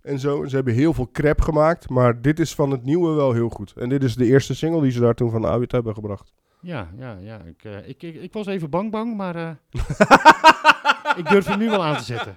Speaker 5: en zo. Ze hebben heel veel crap gemaakt, maar dit is van het nieuwe wel heel goed. En dit is de eerste single die ze daar toen van uit hebben gebracht.
Speaker 4: Ja, ja, ja. Ik, eh, ik, ik, ik was even bang bang, maar eh, ik durf hem nu wel aan te zetten.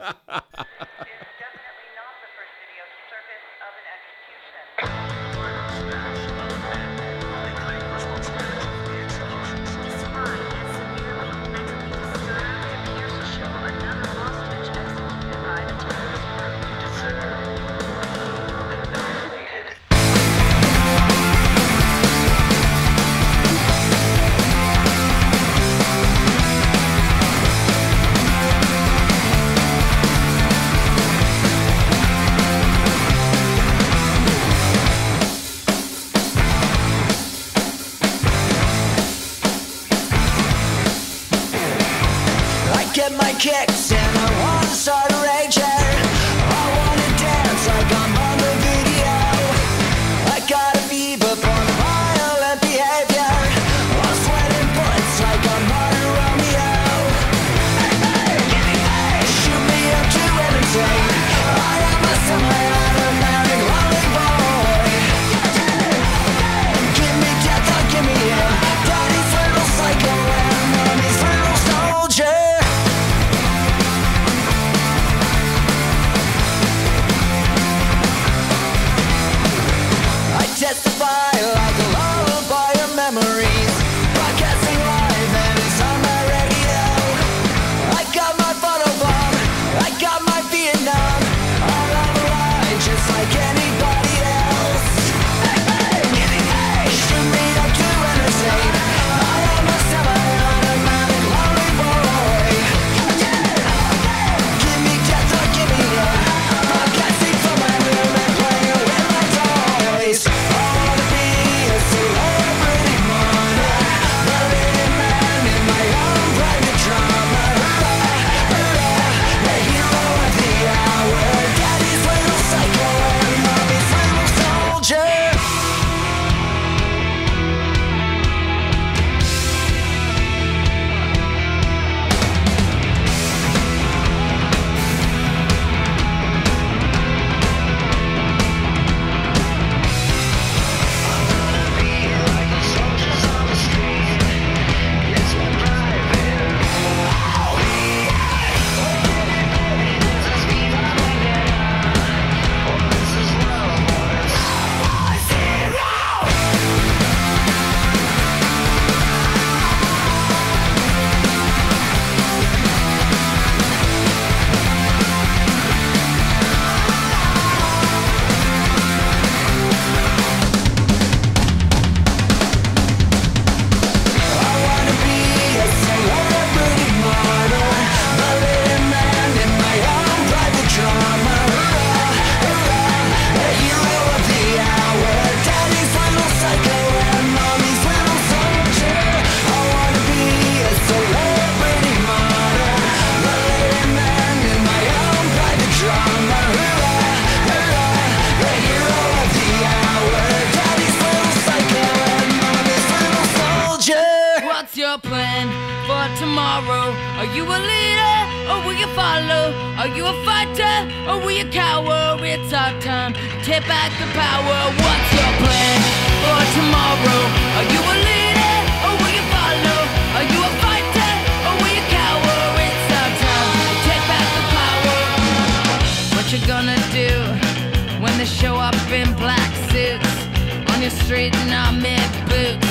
Speaker 10: Are you a leader or will you follow? Are you a fighter or will you cower? It's our time to take back the power. What's your plan for tomorrow? Are you a leader or will you follow? Are you a fighter or will you cower? It's our time to take back the power. What you gonna do when they show up in black suits on your street in army boots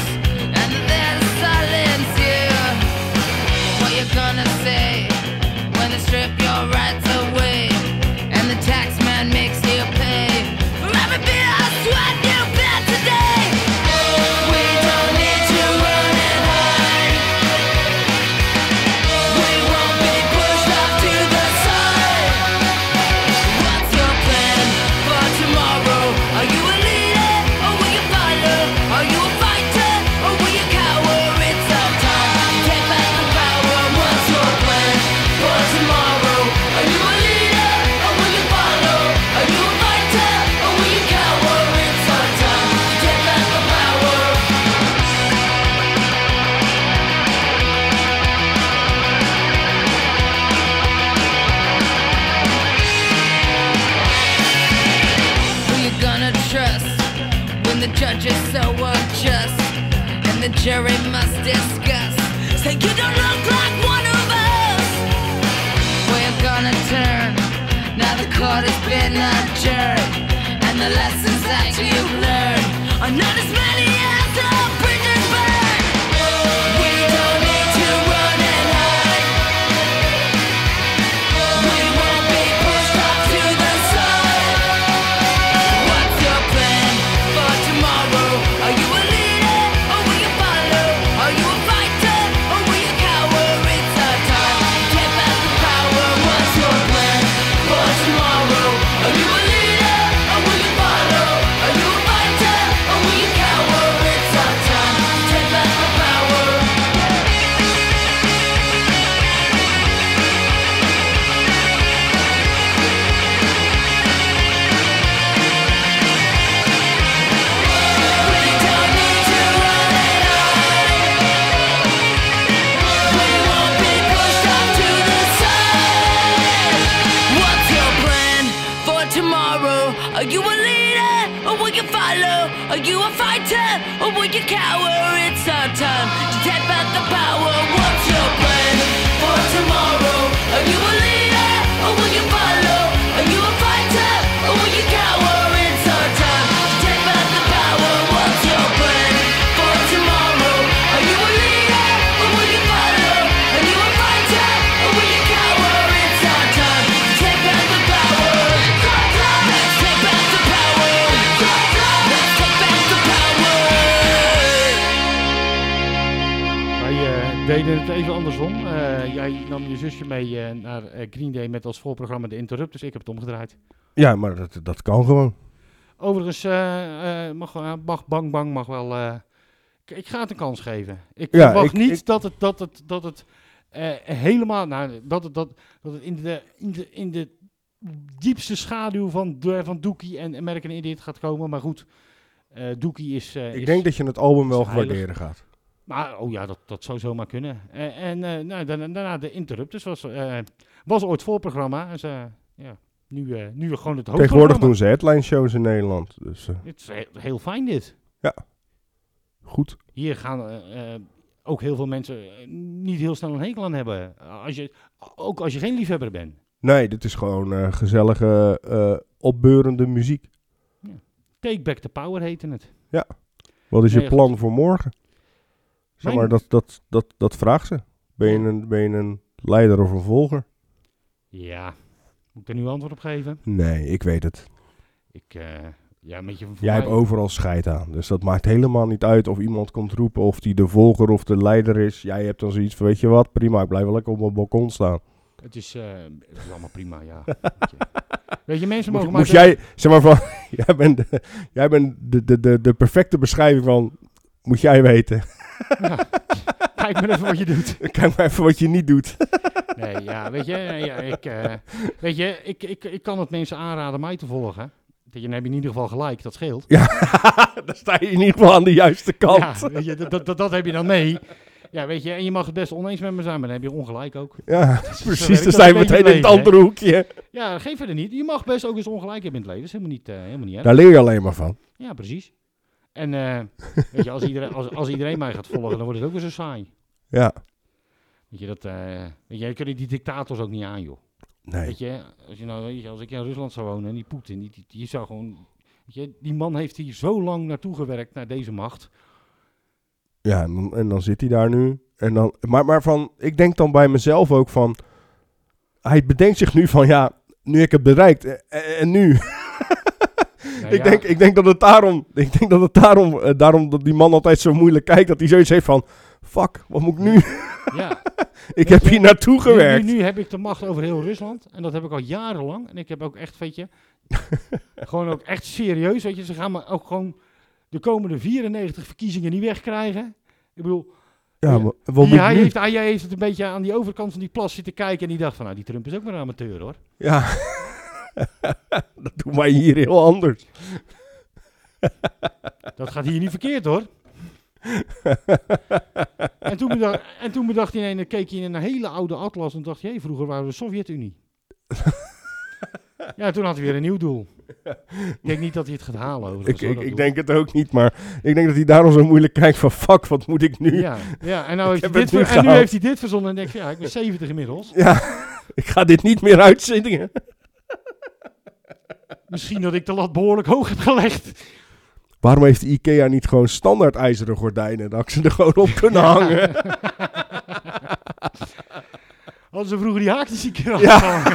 Speaker 4: Als voorprogramma de Interrupters. Ik heb het omgedraaid.
Speaker 5: Ja, maar dat, dat kan gewoon.
Speaker 4: Overigens eh, mag, eh, mag Bang Bang mag wel... ik, ga het een kans geven. Ik
Speaker 5: Ja,
Speaker 4: verwacht
Speaker 5: ik-
Speaker 4: niet
Speaker 5: ik-
Speaker 4: dat het, dat het, dat het helemaal... Nou, dat het, dat, dat het in, de, in, de, in de diepste schaduw van, van Doekie en American Idiot gaat komen. Maar goed, eh Doekie is...
Speaker 5: Ik
Speaker 4: is-
Speaker 5: denk dat je het album wel waarderen gaat.
Speaker 4: Maar, oh ja, dat, dat zou zomaar kunnen. En nou, daarna, daarna de Interrupters was, eh, was ooit voorprogramma. En ze, ja, nu, eh, nu gewoon het
Speaker 5: Tegenwoordig
Speaker 4: hoofdprogramma.
Speaker 5: doen ze headline shows in Nederland. Dus eh,
Speaker 4: Het is heel, heel fijn dit.
Speaker 5: goed.
Speaker 4: Hier gaan eh, ook heel veel mensen niet heel snel een hekel aan hebben. Als je, ook als je geen liefhebber bent.
Speaker 5: Nee, dit is gewoon gezellige, opbeurende muziek.
Speaker 4: Take Back the Power heette het.
Speaker 5: Wat is je plan voor morgen? Zeg
Speaker 4: Mijn-
Speaker 5: maar, dat, dat, dat, dat vraagt ze. Ben je,
Speaker 4: Ja.
Speaker 5: een, ben je een leider of een volger?
Speaker 4: Ja, moet ik er nu antwoord op geven?
Speaker 5: Nee, ik weet het.
Speaker 4: Ik, eh, ja, een beetje
Speaker 5: Jij hebt overal scheid aan. Dus dat maakt helemaal niet uit of iemand komt roepen of die de volger of de leider is. Jij hebt dan zoiets van, weet je wat, prima, ik blijf wel lekker op mijn balkon staan.
Speaker 4: Het is, eh, het is allemaal prima, ja. Weet je. Mensen mogen
Speaker 5: moest
Speaker 4: maar...
Speaker 5: jij, zeg maar van, jij bent, de, jij bent de, de, de, de perfecte beschrijving van, moet jij weten.
Speaker 4: Ja. Kijk maar even wat je doet.
Speaker 5: Kijk maar even wat je niet doet.
Speaker 4: Nee, ja, weet je, ja, ik, eh, weet je ik, ik, ik kan het mensen aanraden mij te volgen. Dat je, dan heb je in ieder geval gelijk, dat scheelt.
Speaker 5: Dan sta je in ieder geval aan de juiste kant.
Speaker 4: Ja, weet je, dat, dat, dat heb je dan mee. Ja, weet je, en je mag het best oneens met me zijn, maar dan heb je ongelijk ook.
Speaker 5: Ja, precies. Dan zijn we meteen in het andere hoekje.
Speaker 4: Ja, geef verder niet. Je mag best ook eens ongelijk hebben in het leven. Dat is helemaal niet, eh, helemaal niet erg.
Speaker 5: Daar leer je alleen maar van.
Speaker 4: Ja, precies. En eh, weet je, als iedereen, als, als iedereen mij gaat volgen, dan wordt het ook weer zo saai.
Speaker 5: Ja.
Speaker 4: Weet je, dat, eh weet je, die dictators ook niet aan, joh.
Speaker 5: Nee.
Speaker 4: Weet je, als, je nou, weet je, als ik in Rusland zou wonen en die Poetin, die, die, die zou gewoon... Weet je, die man heeft hier zo lang naartoe gewerkt, naar deze macht.
Speaker 5: Ja, en dan, en dan zit hij daar nu. En dan, maar, maar van, ik denk dan bij mezelf ook van... Hij bedenkt zich nu van, ja, nu ik het bereikt. En, en nu?
Speaker 4: Nou
Speaker 5: ik,
Speaker 4: ja,
Speaker 5: denk, ik denk dat het daarom... Ik denk dat het daarom, eh, daarom dat die man altijd zo moeilijk kijkt. Dat hij zoiets heeft van... Fuck, wat moet ik nu?
Speaker 4: ja.
Speaker 5: ik heb hier naartoe gewerkt.
Speaker 4: nu, nu heb ik de macht over heel Rusland. En dat heb ik al jarenlang. En ik heb ook echt, weet je... gewoon ook echt serieus, weet je. Ze gaan me ook gewoon de komende 94 verkiezingen niet wegkrijgen. Ik bedoel,
Speaker 5: Ja, maar
Speaker 4: hij, heeft, hij heeft het een beetje aan die overkant van die plas zitten kijken. En die dacht van, nou, die Trump is ook maar een amateur, hoor.
Speaker 5: Ja. dat doen wij hier heel anders.
Speaker 4: Dat gaat hier niet verkeerd hoor. en, toen bedacht, en toen bedacht hij, dan keek hij in een hele oude atlas en dacht hij, hey, vroeger waren we de Sovjet-Unie. ja, toen had hij weer een nieuw doel. Ik denk niet dat hij het gaat halen.
Speaker 5: Ik, ik, denk het ook niet, maar ik denk dat hij daarom zo moeilijk kijkt van... Fuck, wat moet ik nu?
Speaker 4: Ja, ja, en, nou heeft hij dit,
Speaker 5: nu
Speaker 4: ver- en nu heeft hij dit verzonnen en denk ik, ja, ik ben 70 inmiddels.
Speaker 5: Ja, ik ga dit niet meer uitzingen.
Speaker 4: Misschien dat ik de lat behoorlijk hoog heb gelegd.
Speaker 5: Waarom heeft IKEA niet gewoon standaard ijzeren gordijnen? Dat ik ze er gewoon op kunnen hangen.
Speaker 4: Hadden ze vroeger die haakjes een keer
Speaker 5: Ja.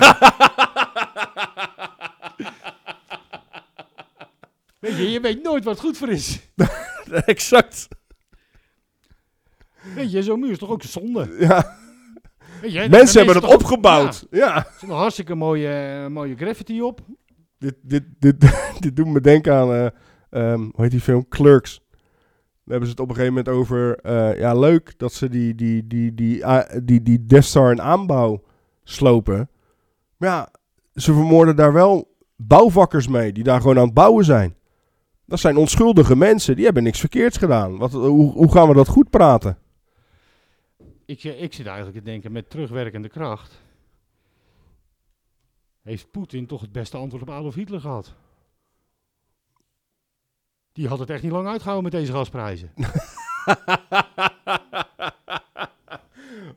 Speaker 4: Weet je, je weet nooit wat goed voor is.
Speaker 5: exact.
Speaker 4: Weet je, zo'n muur is toch ook zonde?
Speaker 5: Ja.
Speaker 4: Weet je,
Speaker 5: Mensen hebben het opgebouwd. Ja.
Speaker 4: Ja, er zit een hartstikke mooie, eh, mooie graffiti op.
Speaker 5: Dit, dit, dit, dit doet me denken aan, eh, ehm, hoe heet die film? Clerks. Daar hebben ze het op een gegeven moment over, eh, ja leuk dat ze die, die, die, die, die, die Death Star in aanbouw slopen. Maar ja, ze vermoorden daar wel bouwvakkers mee, die daar gewoon aan het bouwen zijn. Dat zijn onschuldige mensen, die hebben niks verkeerds gedaan. Wat, hoe, hoe gaan we dat goed praten?
Speaker 4: Ik, eh, ik zit eigenlijk te denken, met terugwerkende kracht... heeft Poetin toch het beste antwoord op Adolf Hitler gehad. Die had het echt niet lang uitgehouden met deze gasprijzen.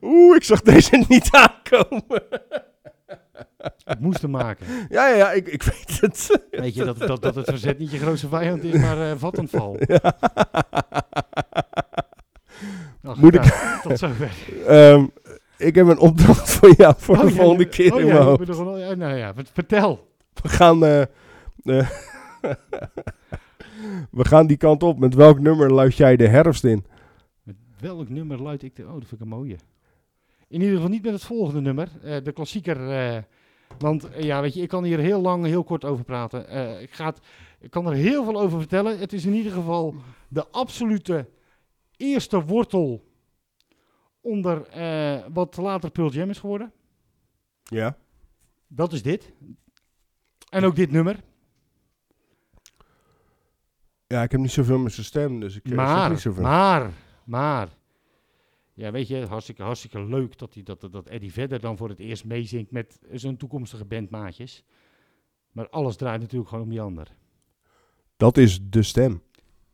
Speaker 5: Oeh, ik zag deze niet aankomen.
Speaker 4: Het moest hem maken.
Speaker 5: Ja, ja, ja, ik, ik weet het.
Speaker 4: Weet je, dat, dat, dat het verzet niet je grootste vijand is, maar eh vattenval. Nou,
Speaker 5: Moet ik-
Speaker 4: nou, Tot zover.
Speaker 5: Ehm, ik heb een opdracht voor jou voor
Speaker 4: Oh,
Speaker 5: de
Speaker 4: ja,
Speaker 5: volgende keer
Speaker 4: oh,
Speaker 5: in
Speaker 4: ja,
Speaker 5: mijn hoofd.
Speaker 4: gewoon- ja, nou ja, vert- vertel.
Speaker 5: We gaan, eh, eh, we gaan die kant op. Met welk nummer luid jij de herfst in?
Speaker 4: Met welk nummer luid ik de... Oh, dat vind ik een mooie. In ieder geval niet met het volgende nummer. eh, de klassieker. eh, want eh, ja, weet je, ik kan hier heel lang, heel kort over praten. Ik, ga het, ik kan er heel veel over vertellen. Het is in ieder geval de absolute eerste wortel onder wat later Pearl Jam is geworden.
Speaker 5: Ja.
Speaker 4: Dat is dit. En ook dit nummer.
Speaker 5: Ja, ik heb niet zoveel met zijn stem, dus ik eh, zeg
Speaker 4: Maar,
Speaker 5: niet zoveel.
Speaker 4: maar, maar. Ja, weet je, hartstikke, hartstikke leuk dat, die, dat, dat Eddie Vedder dan voor het eerst meezingt met zijn toekomstige bandmaatjes. Maar alles draait natuurlijk gewoon om die ander.
Speaker 5: Dat is de stem.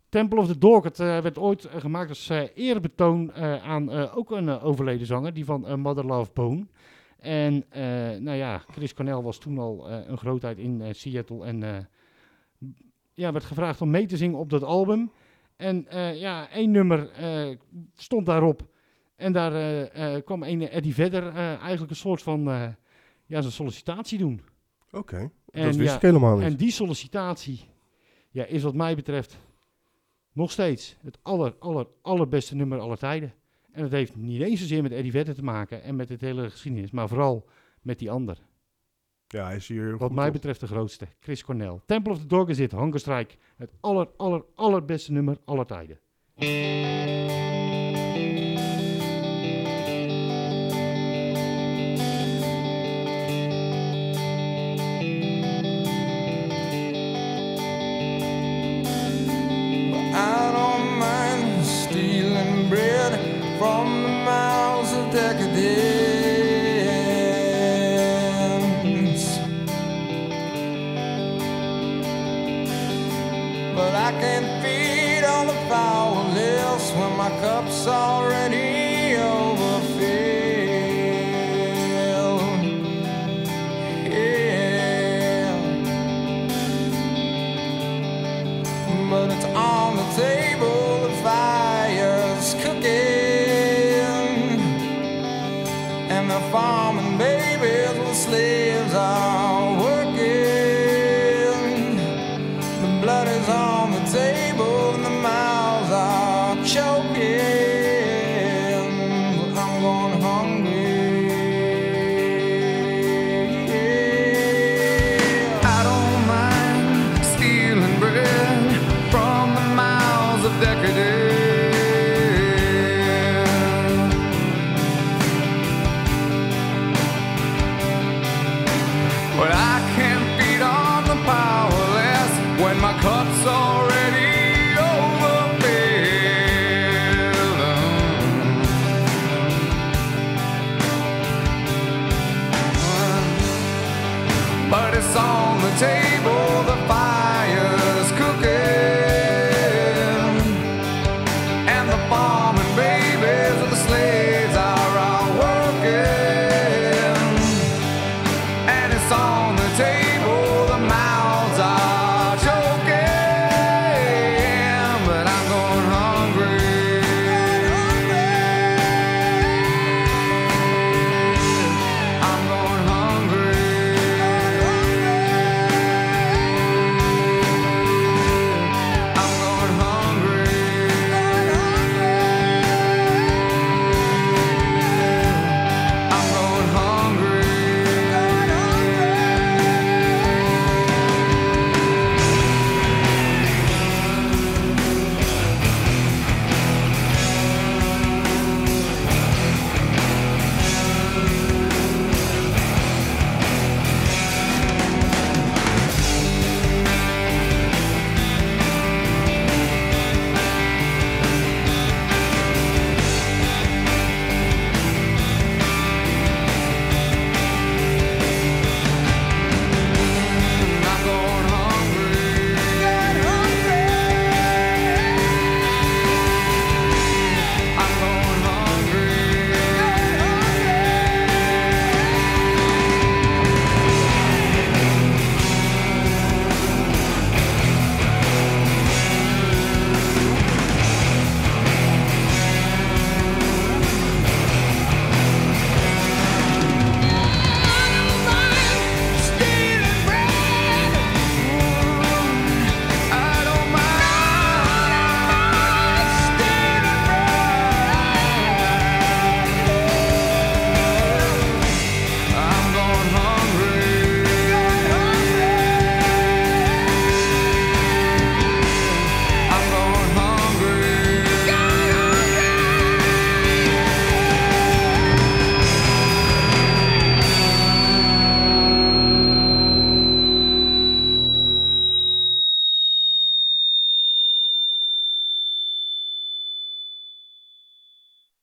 Speaker 4: Temple of the Dog, het eh, werd ooit eh, gemaakt als eerbetoon eh, aan ook een overleden zanger, die van Mother Love Bone. En nou ja, Chris Cornell was toen al een grootheid in Seattle en ja, werd gevraagd om mee te zingen op dat album. En eh, ja, één nummer eh, stond daarop. En daar eh, kwam een Eddie Vedder eigenlijk een soort van ja, zijn sollicitatie doen.
Speaker 5: Oké,
Speaker 4: En
Speaker 5: dat wist
Speaker 4: ja,
Speaker 5: ik helemaal niet.
Speaker 4: En die sollicitatie ja, is wat mij betreft nog steeds het aller, aller, allerbeste nummer aller tijden. En dat heeft niet eens zozeer met Eddie Vedder te maken en met het hele geschiedenis, maar vooral met die ander.
Speaker 5: Ja, hij is hier
Speaker 4: Wat mij
Speaker 5: op.
Speaker 4: betreft de grootste, Chris Cornell. Temple of the Dog is dit, Hungerstrike. Het aller, aller, allerbeste nummer aller tijden.